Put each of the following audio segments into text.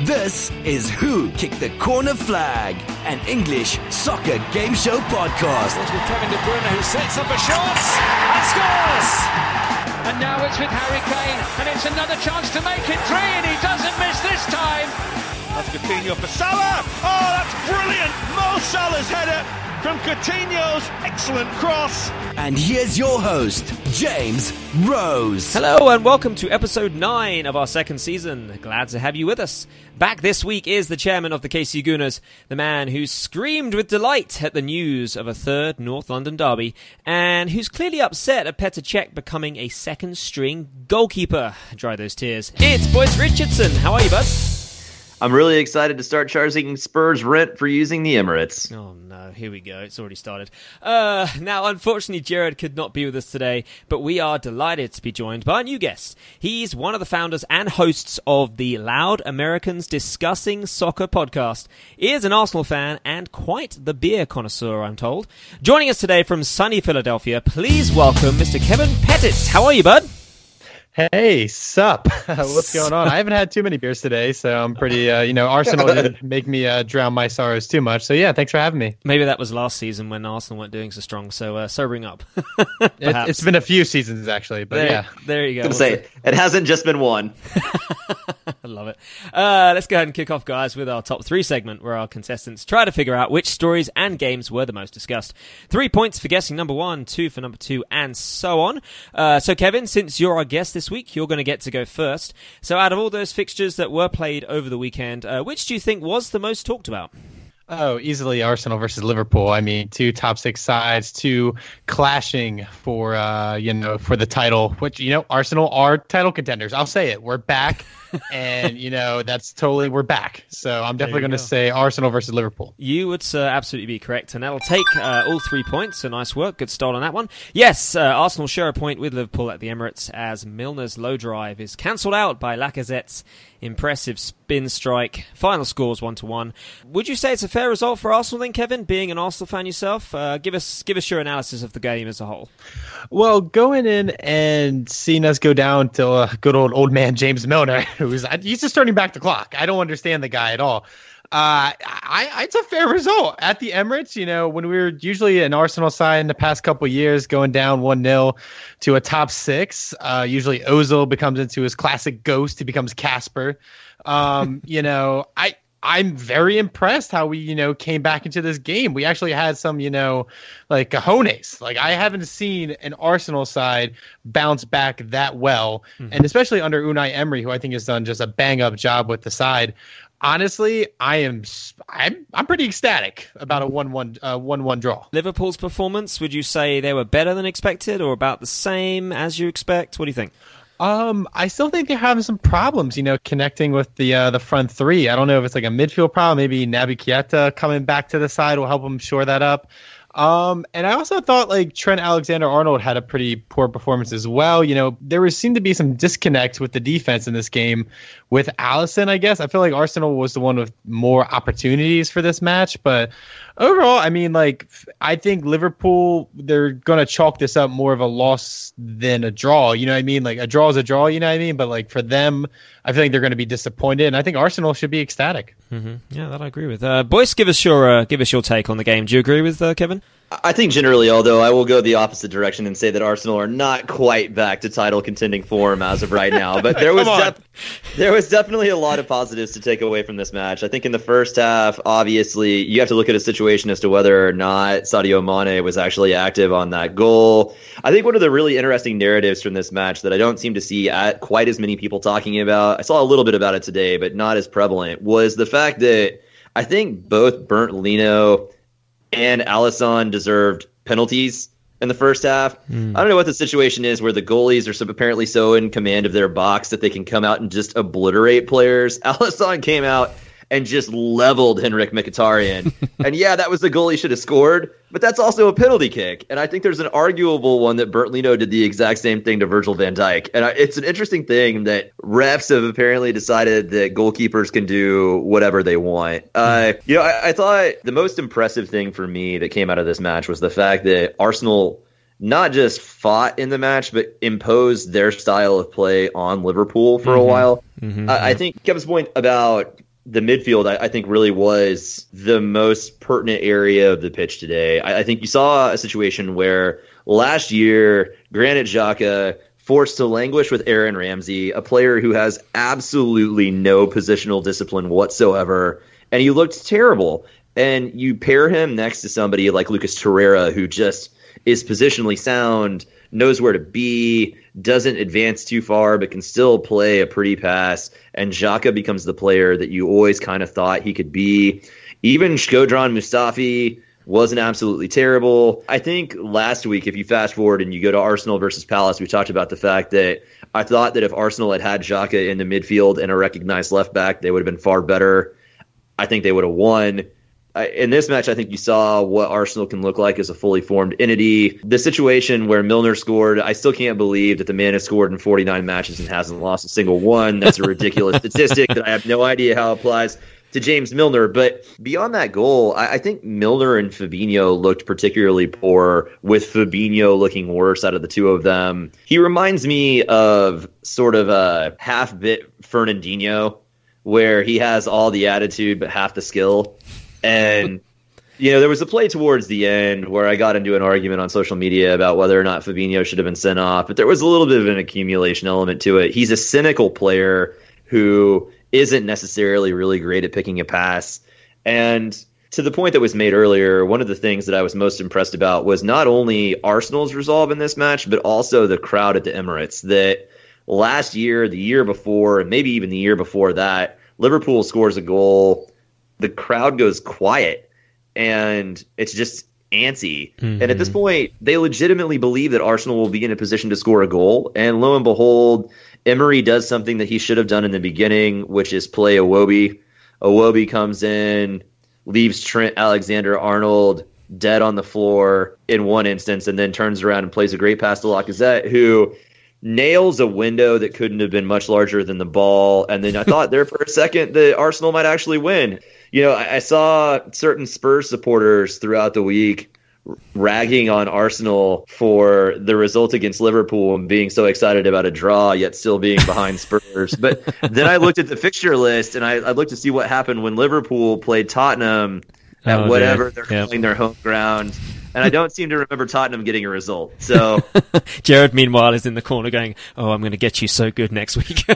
This is Who Kicked the Corner Flag, an English soccer game show podcast. It's with Kevin De Bruyne who sets up a shot and scores. And now it's with Harry Kane, and it's another chance to make it three, and he doesn't miss this time. That's Coutinho for Salah. Oh, that's brilliant! Mo Salah's header from Coutinho's excellent cross. And here's your host, James Rose. Hello and welcome to episode 9 of our second season. Glad to have you with us. Back this week is the chairman of the KC Gooners, the man who screamed with delight at the news of a third North London derby, and who's clearly upset at Petr Cech becoming a second string goalkeeper. Dry those tears. It's Boyce Richardson. How are you, bud? I'm really excited to start charging Spurs rent for using the Emirates. Oh no, here we go. It's already started. Uh, now, unfortunately, Jared could not be with us today, but we are delighted to be joined by a new guest. He's one of the founders and hosts of the Loud Americans Discussing Soccer podcast. He is an Arsenal fan and quite the beer connoisseur, I'm told. Joining us today from sunny Philadelphia, please welcome Mr. Kevin Pettit. How are you, bud? Hey, sup? What's going on? I haven't had too many beers today, so I'm pretty, uh, you know, Arsenal didn't make me uh, drown my sorrows too much. So yeah, thanks for having me. Maybe that was last season when Arsenal weren't doing so strong. So uh, sobering up. it, has been a few seasons actually, but there, yeah. There you go. I say it hasn't just been one. I love it. Uh, let's go ahead and kick off, guys, with our top three segment, where our contestants try to figure out which stories and games were the most discussed. Three points for guessing number one, two for number two, and so on. Uh, so, Kevin, since you're our guest this week, you're going to get to go first. So, out of all those fixtures that were played over the weekend, uh, which do you think was the most talked about? Oh, easily Arsenal versus Liverpool. I mean, two top six sides, two clashing for uh, you know for the title. Which you know, Arsenal are title contenders. I'll say it. We're back, and you know that's totally we're back. So I'm definitely going to say Arsenal versus Liverpool. You would uh, absolutely be correct, and that'll take uh, all three points. So nice work, good start on that one. Yes, uh, Arsenal share a point with Liverpool at the Emirates as Milner's low drive is cancelled out by Lacazette's impressive spin strike. Final scores one to one. Would you say it's a fair result for Arsenal then, Kevin? Being an Arsenal fan yourself, uh, give us give us your analysis of the game as a whole. Well, going in and seeing us go down to uh, good old old man James Milner, who's he's just turning back the clock. I don't understand the guy at all. Uh, I, it's a fair result at the Emirates. You know, when we were usually an Arsenal side in the past couple years, going down one 0 to a top six. Uh, usually Ozil becomes into his classic ghost. He becomes Casper. Um, you know, I I'm very impressed how we, you know, came back into this game. We actually had some, you know, like cojones. Like I haven't seen an Arsenal side bounce back that well, mm-hmm. and especially under Unai Emery, who I think has done just a bang up job with the side. Honestly, I am I'm I'm pretty ecstatic about a one one uh, one one draw. Liverpool's performance, would you say they were better than expected, or about the same as you expect? What do you think? Um, I still think they're having some problems, you know, connecting with the uh, the front three. I don't know if it's like a midfield problem. Maybe Naby Keita coming back to the side will help them shore that up. Um, and I also thought like Trent Alexander Arnold had a pretty poor performance as well. You know, there was seemed to be some disconnect with the defense in this game with Alisson, I guess. I feel like Arsenal was the one with more opportunities for this match, but overall, I mean, like, I think Liverpool, they're going to chalk this up more of a loss than a draw. You know what I mean? Like, a draw is a draw, you know what I mean? But, like, for them, I feel like they're going to be disappointed. And I think Arsenal should be ecstatic. Mm-hmm. Yeah, that I agree with. Uh, Boyce, give us your, uh, give us your take on the game. Do you agree with uh, Kevin? I think generally, although I will go the opposite direction and say that Arsenal are not quite back to title contending form as of right now. But there was def- there was definitely a lot of positives to take away from this match. I think in the first half, obviously, you have to look at a situation as to whether or not Sadio Mane was actually active on that goal. I think one of the really interesting narratives from this match that I don't seem to see at quite as many people talking about, I saw a little bit about it today, but not as prevalent, was the fact that I think both Bernd Leno and Alisson deserved penalties in the first half. Mm. I don't know what the situation is where the goalies are so, apparently so in command of their box that they can come out and just obliterate players. Alisson came out and just leveled Henrikh Mkhitaryan. and yeah, that was the goal he should have scored, but that's also a penalty kick. And I think there's an arguable one that Bernd Leno did the exact same thing to Virgil van Dijk. And it's an interesting thing that refs have apparently decided that goalkeepers can do whatever they want. Uh, you know, I, I thought the most impressive thing for me that came out of this match was the fact that Arsenal not just fought in the match, but imposed their style of play on Liverpool for mm-hmm. a while. Mm-hmm. I, I, think Kevin's point about the midfield, I, I, think, really was the most pertinent area of the pitch today. I, I think you saw a situation where last year, Granit Xhaka forced to languish with Aaron Ramsey, a player who has absolutely no positional discipline whatsoever, and he looked terrible. And you pair him next to somebody like Lucas Torreira, who just is positionally sound, knows where to be, doesn't advance too far, but can still play a pretty pass. And Xhaka becomes the player that you always kind of thought he could be. Even Shkodran Mustafi wasn't absolutely terrible. I think last week, if you fast forward and you go to Arsenal versus Palace, we talked about the fact that I thought that if Arsenal had had Xhaka in the midfield and a recognized left back, they would have been far better. I think they would have won in this match, I think you saw what Arsenal can look like as a fully formed entity. The situation where Milner scored, I still can't believe that the man has scored in 49 matches and hasn't lost a single one. That's a ridiculous statistic that I have no idea how it applies to James Milner. But beyond that goal, I, I, think Milner and Fabinho looked particularly poor, with Fabinho looking worse out of the two of them. He reminds me of sort of a half bit Fernandinho, where he has all the attitude but half the skill. And you know, there was a play towards the end where I got into an argument on social media about whether or not Fabinho should have been sent off, but there was a little bit of an accumulation element to it. He's a cynical player who isn't necessarily really great at picking a pass. And to the point that was made earlier, one of the things that I was most impressed about was not only Arsenal's resolve in this match, but also the crowd at the Emirates. That last year, the year before, and maybe even the year before that, Liverpool scores a goal the crowd goes quiet and it's just antsy. Mm-hmm. And at this mm-hmm. point, they legitimately believe that Arsenal will be in a position to score a goal. And lo and behold, Emery does something that he should have done in the beginning, which is play Iwobi. Iwobi comes in, leaves Trent Alexander Arnold dead on the floor in one instance, and then turns around and plays a great pass to Lacazette, who nails a window that couldn't have been much larger than the ball. And then I thought there for a second that Arsenal might actually win you know, I, I saw certain Spurs supporters throughout the week ragging on Arsenal for the result against Liverpool and being so excited about a draw, yet still being behind Spurs. but then I looked at the fixture list and I, I, looked to see what happened when Liverpool played Tottenham at oh, whatever they're yeah. calling their home ground. And I don't seem to remember Tottenham getting a result. So Jared, meanwhile, is in the corner going, "Oh, I'm going to get you so good next week."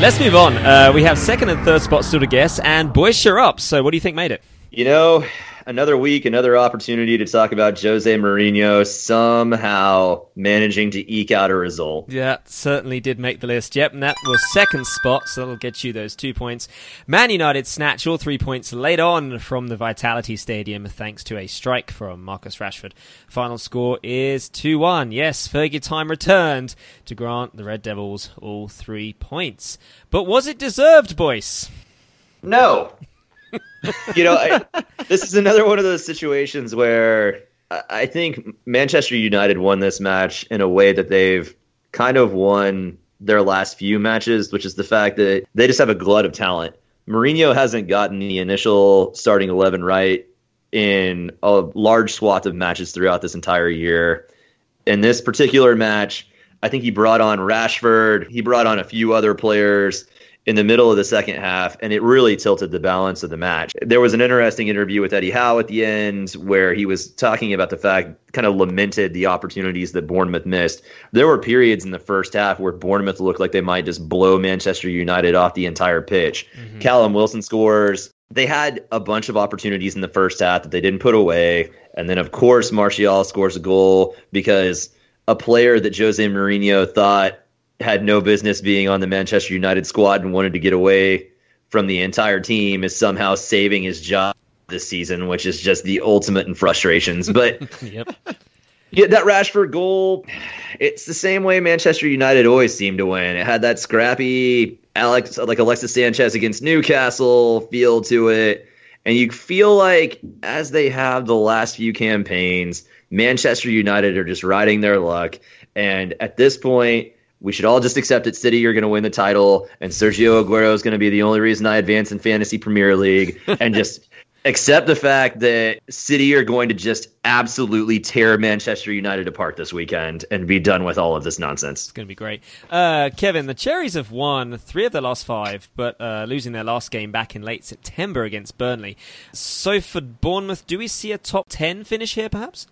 Let's move on. Uh, we have second and third spots still to guess, and boys, you're up. So, what do you think made it? You know, another week, another opportunity to talk about Jose Mourinho somehow managing to eke out a result. Yeah, certainly did make the list. Yep, and that was second spot, so that'll get you those two points. Man United snatch all three points late on from the Vitality Stadium thanks to a strike from Marcus Rashford. Final score is 2 1. Yes, Fergie time returned to grant the Red Devils all three points. But was it deserved, boys? No you know, I, this is another one of those situations where I think Manchester United won this match in a way that they've kind of won their last few matches, which is the fact that they just have a glut of talent. Mourinho hasn't gotten the initial starting 11 right in a large swath of matches throughout this entire year. In this particular match, I think he brought on Rashford, he brought on a few other players in the middle of the second half, and it really tilted the balance of the match. There was an interesting interview with Eddie Howe at the end where he was talking about the fact, kind of lamented the opportunities that Bournemouth missed. There were periods in the first half where Bournemouth looked like they might just blow Manchester United off the entire pitch. Mm-hmm. Callum Wilson scores. They had a bunch of opportunities in the first half that they didn't put away. And then, of course, Martial scores a goal because a player that Jose Mourinho thought had no business being on the Manchester United squad and wanted to get away from the entire team is somehow saving his job this season, which is just the ultimate in frustrations. But yep. yeah, that Rashford goal, it's the same way Manchester United always seem to win. It had that scrappy Alex like Alexis Sanchez against Newcastle feel to it. And you feel like as they have the last few campaigns, Manchester United are just riding their luck. And at this point, we should all just accept that City are going to win the title, and Sergio Aguero is going to be the only reason I advance in fantasy Premier League, and just accept the fact that City are going to just absolutely tear Manchester United apart this weekend and be done with all of this nonsense. It's going to be great. Uh, Kevin, the Cherries have won three of their last five, but uh, losing their last game back in late September against Burnley. So for Bournemouth, do we see a top 10 finish here, perhaps?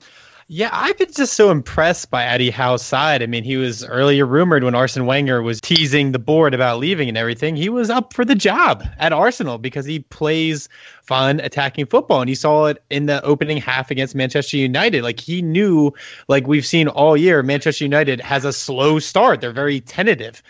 Yeah, I've been just so impressed by Eddie Howe's side. I mean, he was earlier rumored when Arsene Wenger was teasing the board about leaving and everything. He was up for the job at Arsenal because he plays fun attacking football. And he saw it in the opening half against Manchester United. Like he knew, like we've seen all year, Manchester United has a slow start. They're very tentative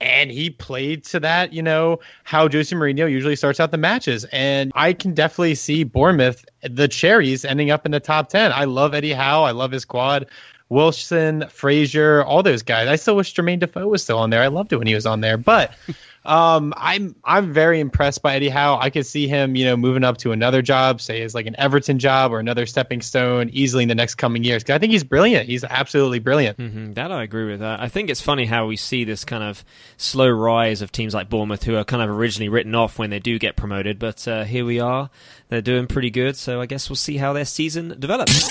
and he played to that, you know, how Jose Mourinho usually starts out the matches. And I can definitely see Bournemouth, the Cherries, ending up in the top 10. I love Eddie Howe. I love his squad. Wilson, Fraser, all those guys. I still wish Jermaine Defoe was still on there. I loved it when he was on there. But um, I'm I'm very impressed by Eddie Howe. I could see him, you know, moving up to another job, say as like an Everton job or another stepping stone, easily in the next coming years. Cause I think he's brilliant. He's absolutely brilliant. Mm-hmm. That I agree with. That. I think it's funny how we see this kind of slow rise of teams like Bournemouth, who are kind of originally written off when they do get promoted, but uh, here we are. They're doing pretty good. So I guess we'll see how their season develops.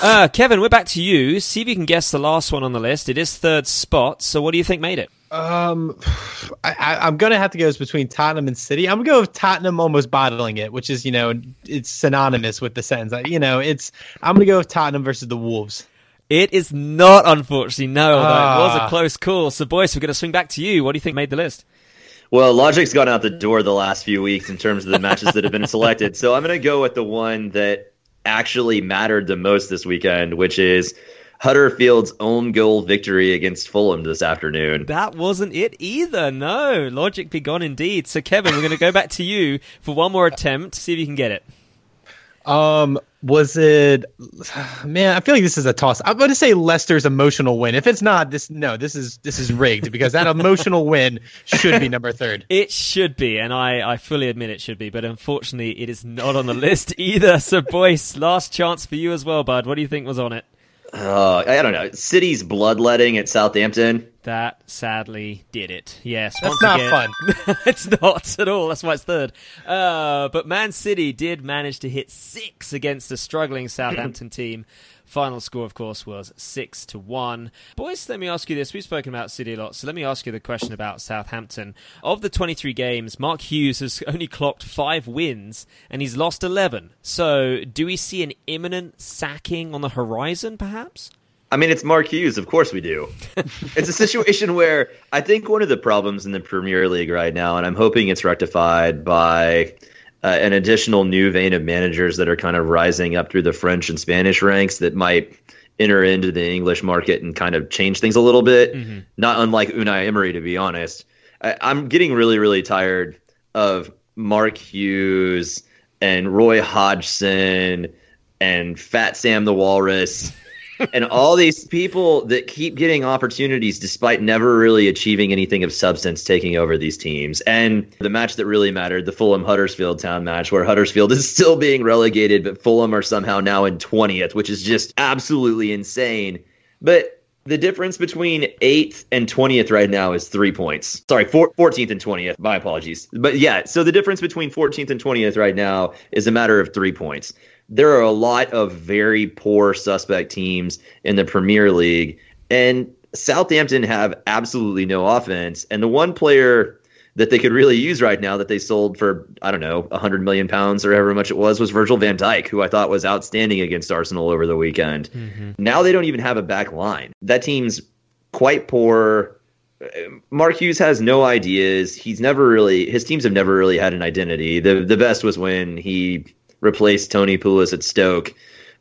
Uh, Kevin, we're back to you. See if you can guess the last one on the list. It is third spot. So what do you think made it? Um, I, am gonna have to go between Tottenham and City. I'm gonna go with Tottenham almost bottling it, which is you know it's synonymous with the sentence. You know, it's I'm gonna go with Tottenham versus the Wolves. It is not, unfortunately, no. Although it was a ah. close call. So, boys, we're going to swing back to you. What do you think made the list? Well, logic's gone out the door the last few weeks in terms of the matches that have been selected. So I'm going to go with the one that actually mattered the most this weekend, which is Huddersfield's own goal victory against Fulham this afternoon. That wasn't it either. No, logic be gone indeed. So, Kevin, we're going to go back to you for one more attempt. See if you can get it. Um, was it? Man, I feel like this is a toss. I'm going to say Leicester's emotional win. If it's not, this no, this is this is rigged because that emotional win should be number third. It should be, and I I fully admit it should be, but unfortunately, it is not on the list either. So, Boyce, last chance for you as well, bud. What do you think was on it? Uh, I don't know. City's bloodletting at Southampton. That sadly did it. Yes, that's not again, fun. it's not at all. That's why it's third. Uh, but Man City did manage to hit six against a struggling Southampton team. Final score, of course, was six to one. Boys, let me ask you this: We've spoken about City a lot, so let me ask you the question about Southampton. Of the 23 games, Mark Hughes has only clocked five wins, and he's lost 11. So, do we see an imminent sacking on the horizon, perhaps? I mean, it's Mark Hughes. Of course we do. it's a situation where I think one of the problems in the Premier League right now, and I'm hoping it's rectified by uh, an additional new vein of managers that are kind of rising up through the French and Spanish ranks that might enter into the English market and kind of change things a little bit. Mm-hmm. Not unlike Unai Emery, to be honest. I, I'm getting really, really tired of Mark Hughes and Roy Hodgson and Fat Sam the Walrus and all these people that keep getting opportunities despite never really achieving anything of substance taking over these teams. And the match that really mattered, the Fulham Huddersfield Town match, where Huddersfield is still being relegated, but Fulham are somehow now in 20th, which is just absolutely insane. But the difference between 8th and 20th right now is three points. Sorry, four, 14th and 20th. My apologies. But yeah, so the difference between 14th and 20th right now is a matter of three points there are a lot of very poor suspect teams in the Premier League, and Southampton have absolutely no offense. And the one player that they could really use right now that they sold for I don't know 100 million pounds or however much it was was Virgil van Dijk, who I thought was outstanding against Arsenal over the weekend. Mm-hmm. Now they don't even have a back line. That team's quite poor. Mark Hughes has no ideas. He's never really his teams have never really had an identity. The the best was when he replaced Tony Pulis at Stoke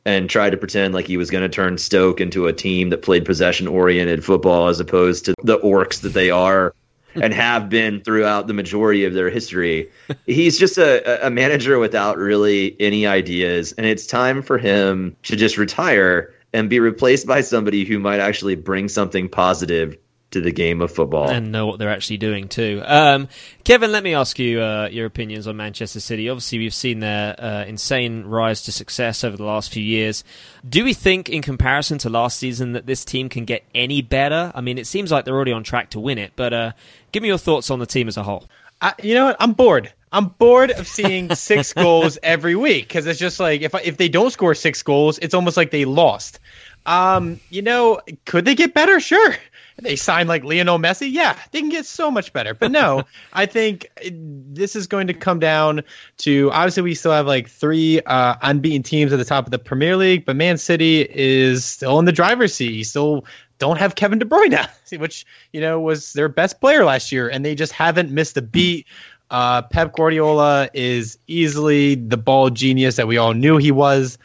and tried to pretend like he was going to turn Stoke into a team that played possession oriented football as opposed to the orcs that they are and have been throughout the majority of their history. He's just a, a manager without really any ideas, and it's time for him to just retire and be replaced by somebody who might actually bring something positive to the game of football and know what they're actually doing too. Um, Kevin, let me ask you uh, your opinions on Manchester City. Obviously, we've seen their uh, insane rise to success over the last few years. Do we think, in comparison to last season, that this team can get any better? I mean, it seems like they're already on track to win it, but uh, give me your thoughts on the team as a whole. I, you know what? I'm bored. I'm bored of seeing six goals every week because it's just like if if they don't score six goals, it's almost like they lost. Um, you know, could they get better? Sure. They sign like Lionel Messi, yeah, they can get so much better. But no, I think this is going to come down to obviously we still have like three uh, unbeaten teams at the top of the Premier League, but Man City is still in the driver's seat. Still don't have Kevin De Bruyne, which you know was their best player last year, and they just haven't missed a beat. Uh, Pep Guardiola is easily the ball genius that we all knew he was.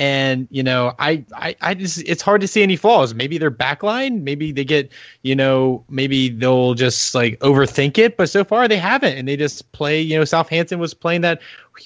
And you know, I, I, I just it's hard to see any flaws. Maybe their backline, maybe they get, you know, maybe they'll just like overthink it. But so far they haven't, and they just play. You know, Southampton was playing that,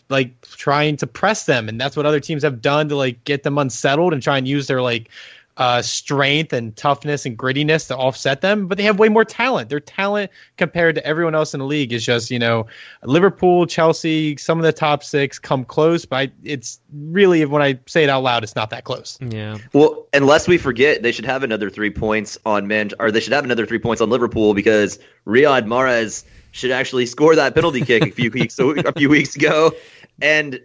like trying to press them, and that's what other teams have done to like get them unsettled and try and use their like uh, strength and toughness and grittiness to offset them, but they have way more talent. Their talent compared to everyone else in the league is just, you know, Liverpool, Chelsea, some of the top six come close, but I, it's really, when I say it out loud, it's not that close. Yeah. Well, unless we forget, they should have another three points on men, or they should have another three points on Liverpool because Riyad Mahrez should actually score that penalty kick a few weeks a few weeks ago, and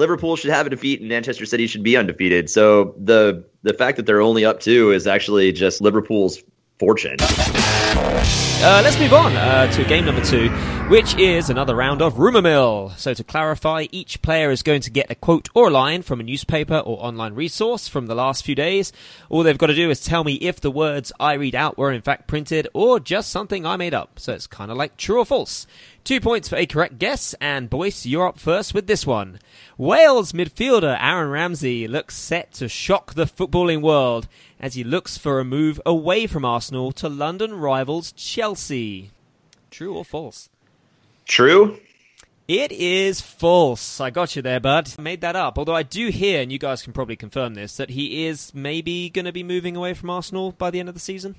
Liverpool should have a defeat and Manchester City should be undefeated. So the the fact that they're only up two is actually just Liverpool's fortune. Uh, let's move on uh, to game number two, which is another round of Rumour Mill. So, to clarify, each player is going to get a quote or a line from a newspaper or online resource from the last few days. All they've got to do is tell me if the words I read out were in fact printed or just something I made up. So, it's kind of like true or false. Two points for a correct guess, and Boyce, you're up first with this one. Wales midfielder Aaron Ramsey looks set to shock the footballing world as he looks for a move away from Arsenal to London rivals Chelsea. True or false? True. It is false. I got you there, bud. I made that up. Although I do hear, and you guys can probably confirm this, that he is maybe going to be moving away from Arsenal by the end of the season.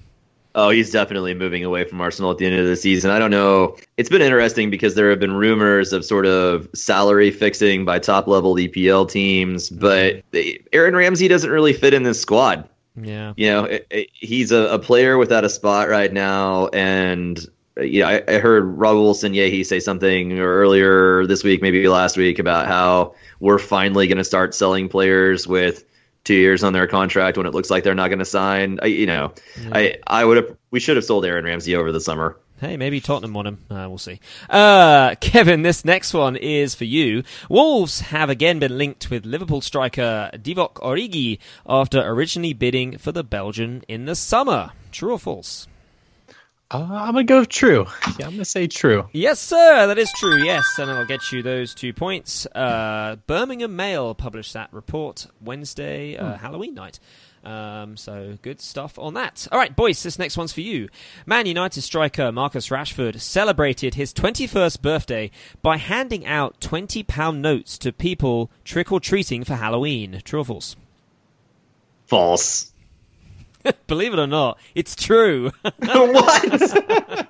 Oh, he's definitely moving away from Arsenal at the end of the season. I don't know. It's been interesting because there have been rumors of sort of salary fixing by top level EPL teams, but Aaron Ramsey doesn't really fit in this squad. Yeah. You know, it, it, he's a, a, player without a spot right now. And, you know, I, I heard Raul Sanllehi say something earlier this week, maybe last week, about how we're finally going to start selling players with two years on their contract when it looks like they're not going to sign. I, you know, yeah. I I would have we should have sold Aaron Ramsey over the summer. Hey, maybe Tottenham want him. Uh, we'll see. Uh, Kevin, this next one is for you. Wolves have again been linked with Liverpool striker Divock Origi after originally bidding for the Belgian in the summer. True or false? Uh, I'm gonna go with true. Yeah, I'm gonna say true. Yes, sir. That is true. Yes, and I'll get you those two points. Uh, Birmingham Mail published that report Wednesday, uh, hmm. Halloween night. Um, so good stuff on that. All right, boys, this next one's for you. Man United striker Marcus Rashford celebrated his 21st birthday by handing out 20 pound notes to people trick or treating for Halloween. True or false? False. Believe it or not, it's true. what?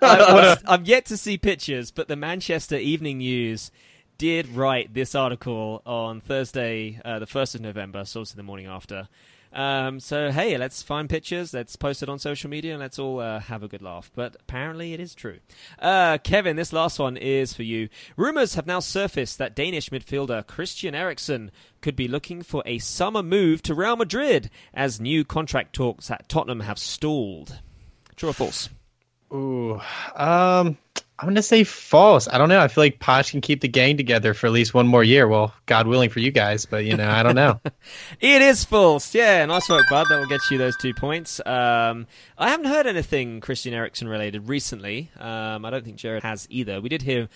I've, I've yet to see pictures, but the Manchester Evening News did write this article on Thursday, uh, the 1st of November, so obviously the morning after. Um, so hey, let's find pictures, let's post it on social media, and let's all uh, have a good laugh. But apparently, it is true. Uh, Kevin, this last one is for you. Rumors have now surfaced that Danish midfielder Christian Eriksen could be looking for a summer move to Real Madrid as new contract talks at Tottenham have stalled. True or false? Ooh, um, I'm gonna say false. I don't know. I feel like Poch can keep the gang together for at least one more year. Well, God willing for you guys, but you know, I don't know. it is false. Yeah, nice work, bud. That will get you those two points. Um, I haven't heard anything Christian Eriksen related recently. Um, I don't think Jared has either. We did hear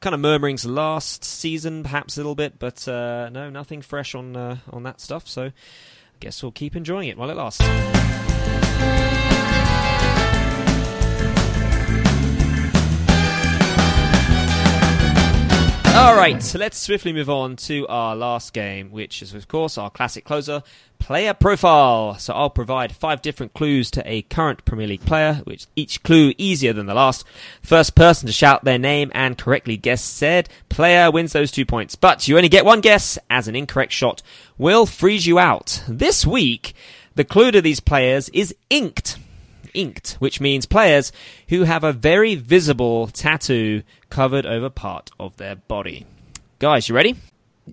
kind of murmurings last season, perhaps a little bit, but uh, no, nothing fresh on uh, on that stuff. So, I guess we'll keep enjoying it while it lasts. All right, so let's swiftly move on to our last game, which is, of course, our classic closer, player profile. So I'll provide five different clues to a current Premier League player, which each clue easier than the last. First person to shout their name and correctly guess said player wins those two points. But you only get one guess, as an incorrect shot will freeze you out. This week, the clue to these players is inked. Inked, which means players who have a very visible tattoo covered over part of their body. Guys, you ready?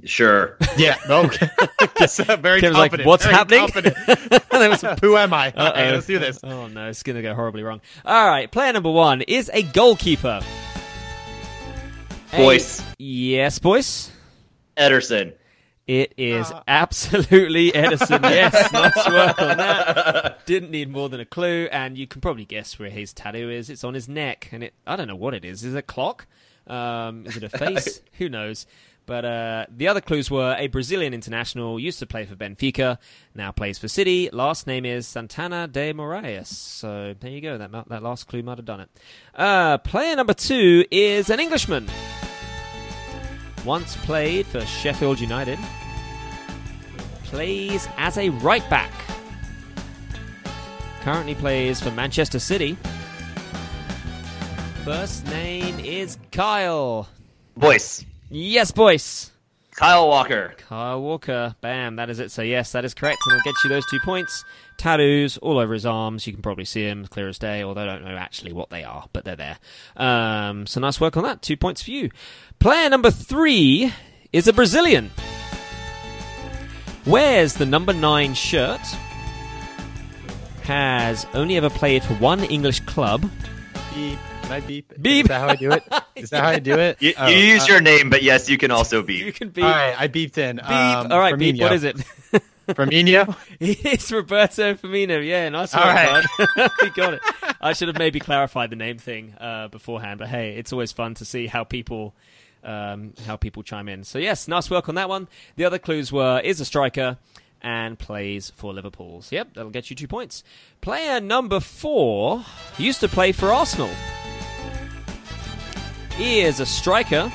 Sure. Yeah. Okay. Just, uh, very Kevin's like, confident. "What's very happening?" confident. Who am I? Okay, let's do this. Oh no, it's going to go horribly wrong. All right, player number one is a goalkeeper. A- Boyce. yes, boys. Ederson. It is absolutely Ederson. Yes, nice work on that. Didn't need more than a clue, and you can probably guess where his tattoo is. It's on his neck, and it I don't know what it is. Is it a clock? Um, is it a face? Who knows? But uh, the other clues were a Brazilian international, used to play for Benfica, now plays for City. Last name is Santana de Moraes. So there you go. That that last clue might have done it. Uh, player number two is an Englishman. Once played for Sheffield United. Plays as a right back. Currently plays for Manchester City. First name is Kyle. Boyce. Yes, boys. Kyle Walker. Kyle Walker. Bam, that is it. So, yes, that is correct. And I'll get you those two points. Tattoos all over his arms. You can probably see them clear as day, although I don't know actually what they are, but they're there. Um, so, nice work on that. Two points for you. Player number three is a Brazilian. Wears the number nine shirt. Has only ever played for one English club. Beep. Can I beep? Beep. Is that how I do it? Is that how I do it? You, Oh, you use uh, your name, but yes, you can also be. You can be. All right, I beeped in. Beep. Um, all right, beep. What is it? Firmino? It's Roberto Firmino. Yeah, nice work, All right. we got it. I should have maybe clarified the name thing uh, beforehand, but hey, it's always fun to see how people um, how people chime in. So yes, nice work on that one. The other clues were is a striker and plays for Liverpool. So yep, that'll get you two points. Player number four used to play for Arsenal. He is a striker.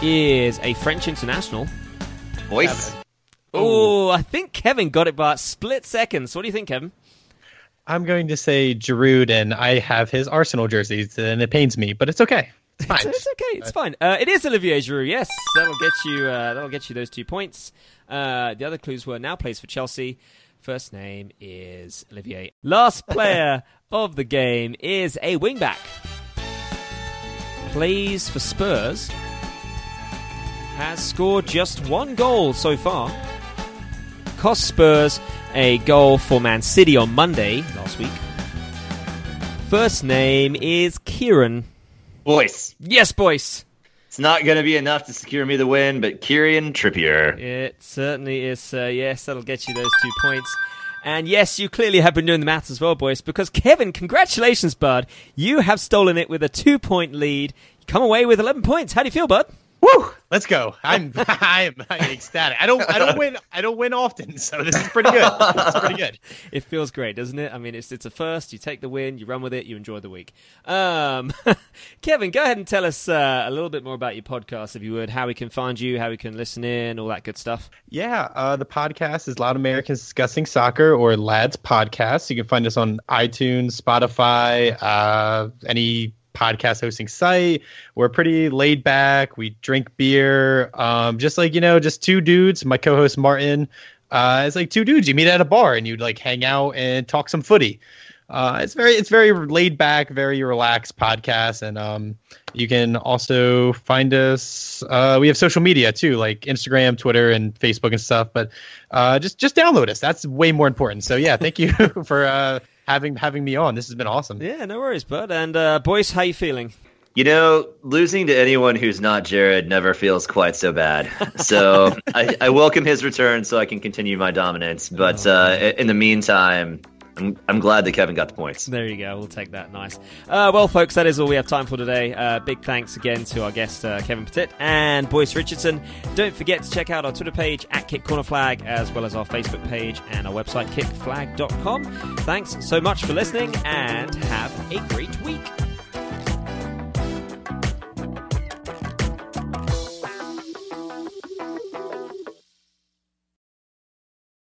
He Is a French international. Boyce. Oh, I think Kevin got it by split seconds. What do you think, Kevin? I'm going to say Giroud, and I have his Arsenal jerseys, and it pains me, but it's okay. It's fine. It's, it's okay. It's fine. Uh, it is Olivier Giroud. Yes, that'll get you. Uh, that'll get you those two points. Uh, the other clues were now plays for Chelsea. First name is Olivier. Last player of the game is a wingback. Plays for Spurs. Has scored just one goal so far. Cost Spurs a goal for Man City on Monday last week. First name is Kieran. Boyce. Yes, boys. It's not going to be enough to secure me the win, but Kieran Trippier. It certainly is, sir. Yes, that'll get you those two points. And yes, you clearly have been doing the maths as well, boys, because Kevin, congratulations, bud. You have stolen it with a two point lead. You come away with 11 points. How do you feel, bud? Woo! Let's go. I'm I'm, I'm ecstatic. I don't I don't win I don't win often, so this is pretty good. It's pretty good. It feels great, doesn't it? I mean, it's it's a first. You take the win, you run with it, you enjoy the week. Um, Kevin, go ahead and tell us uh, a little bit more about your podcast, if you would. How we can find you, how we can listen in, all that good stuff. Yeah, uh, the podcast is Loud Americans Discussing Soccer or Lads Podcast. You can find us on iTunes, Spotify, uh, any podcast hosting site. We're pretty laid back. We drink beer, um, just like you know, just two dudes. My co-host Martin. Uh, it's like two dudes you meet at a bar and you'd like hang out and talk some footy. Uh, it's very it's very laid back, very relaxed podcast, and um, you can also find us. Uh, we have social media too, like Instagram, Twitter, and Facebook and stuff. But uh, just just download us. That's way more important. So yeah, thank you for uh, having having me on. This has been awesome. Yeah, no worries, bud. And uh, boys, how you feeling? You know, losing to anyone who's not Jared never feels quite so bad. So I, I welcome his return so I can continue my dominance. But uh, in the meantime, I'm, I'm glad that Kevin got the points. There you go. We'll take that. Nice. Uh, well, folks, that is all we have time for today. Uh, big thanks again to our guest uh, Kevin Pettit and Boyce Richardson. Don't forget to check out our Twitter page at Kick Corner Flag, as well as our Facebook page and our website kickflag.com. Thanks so much for listening, and have a great week.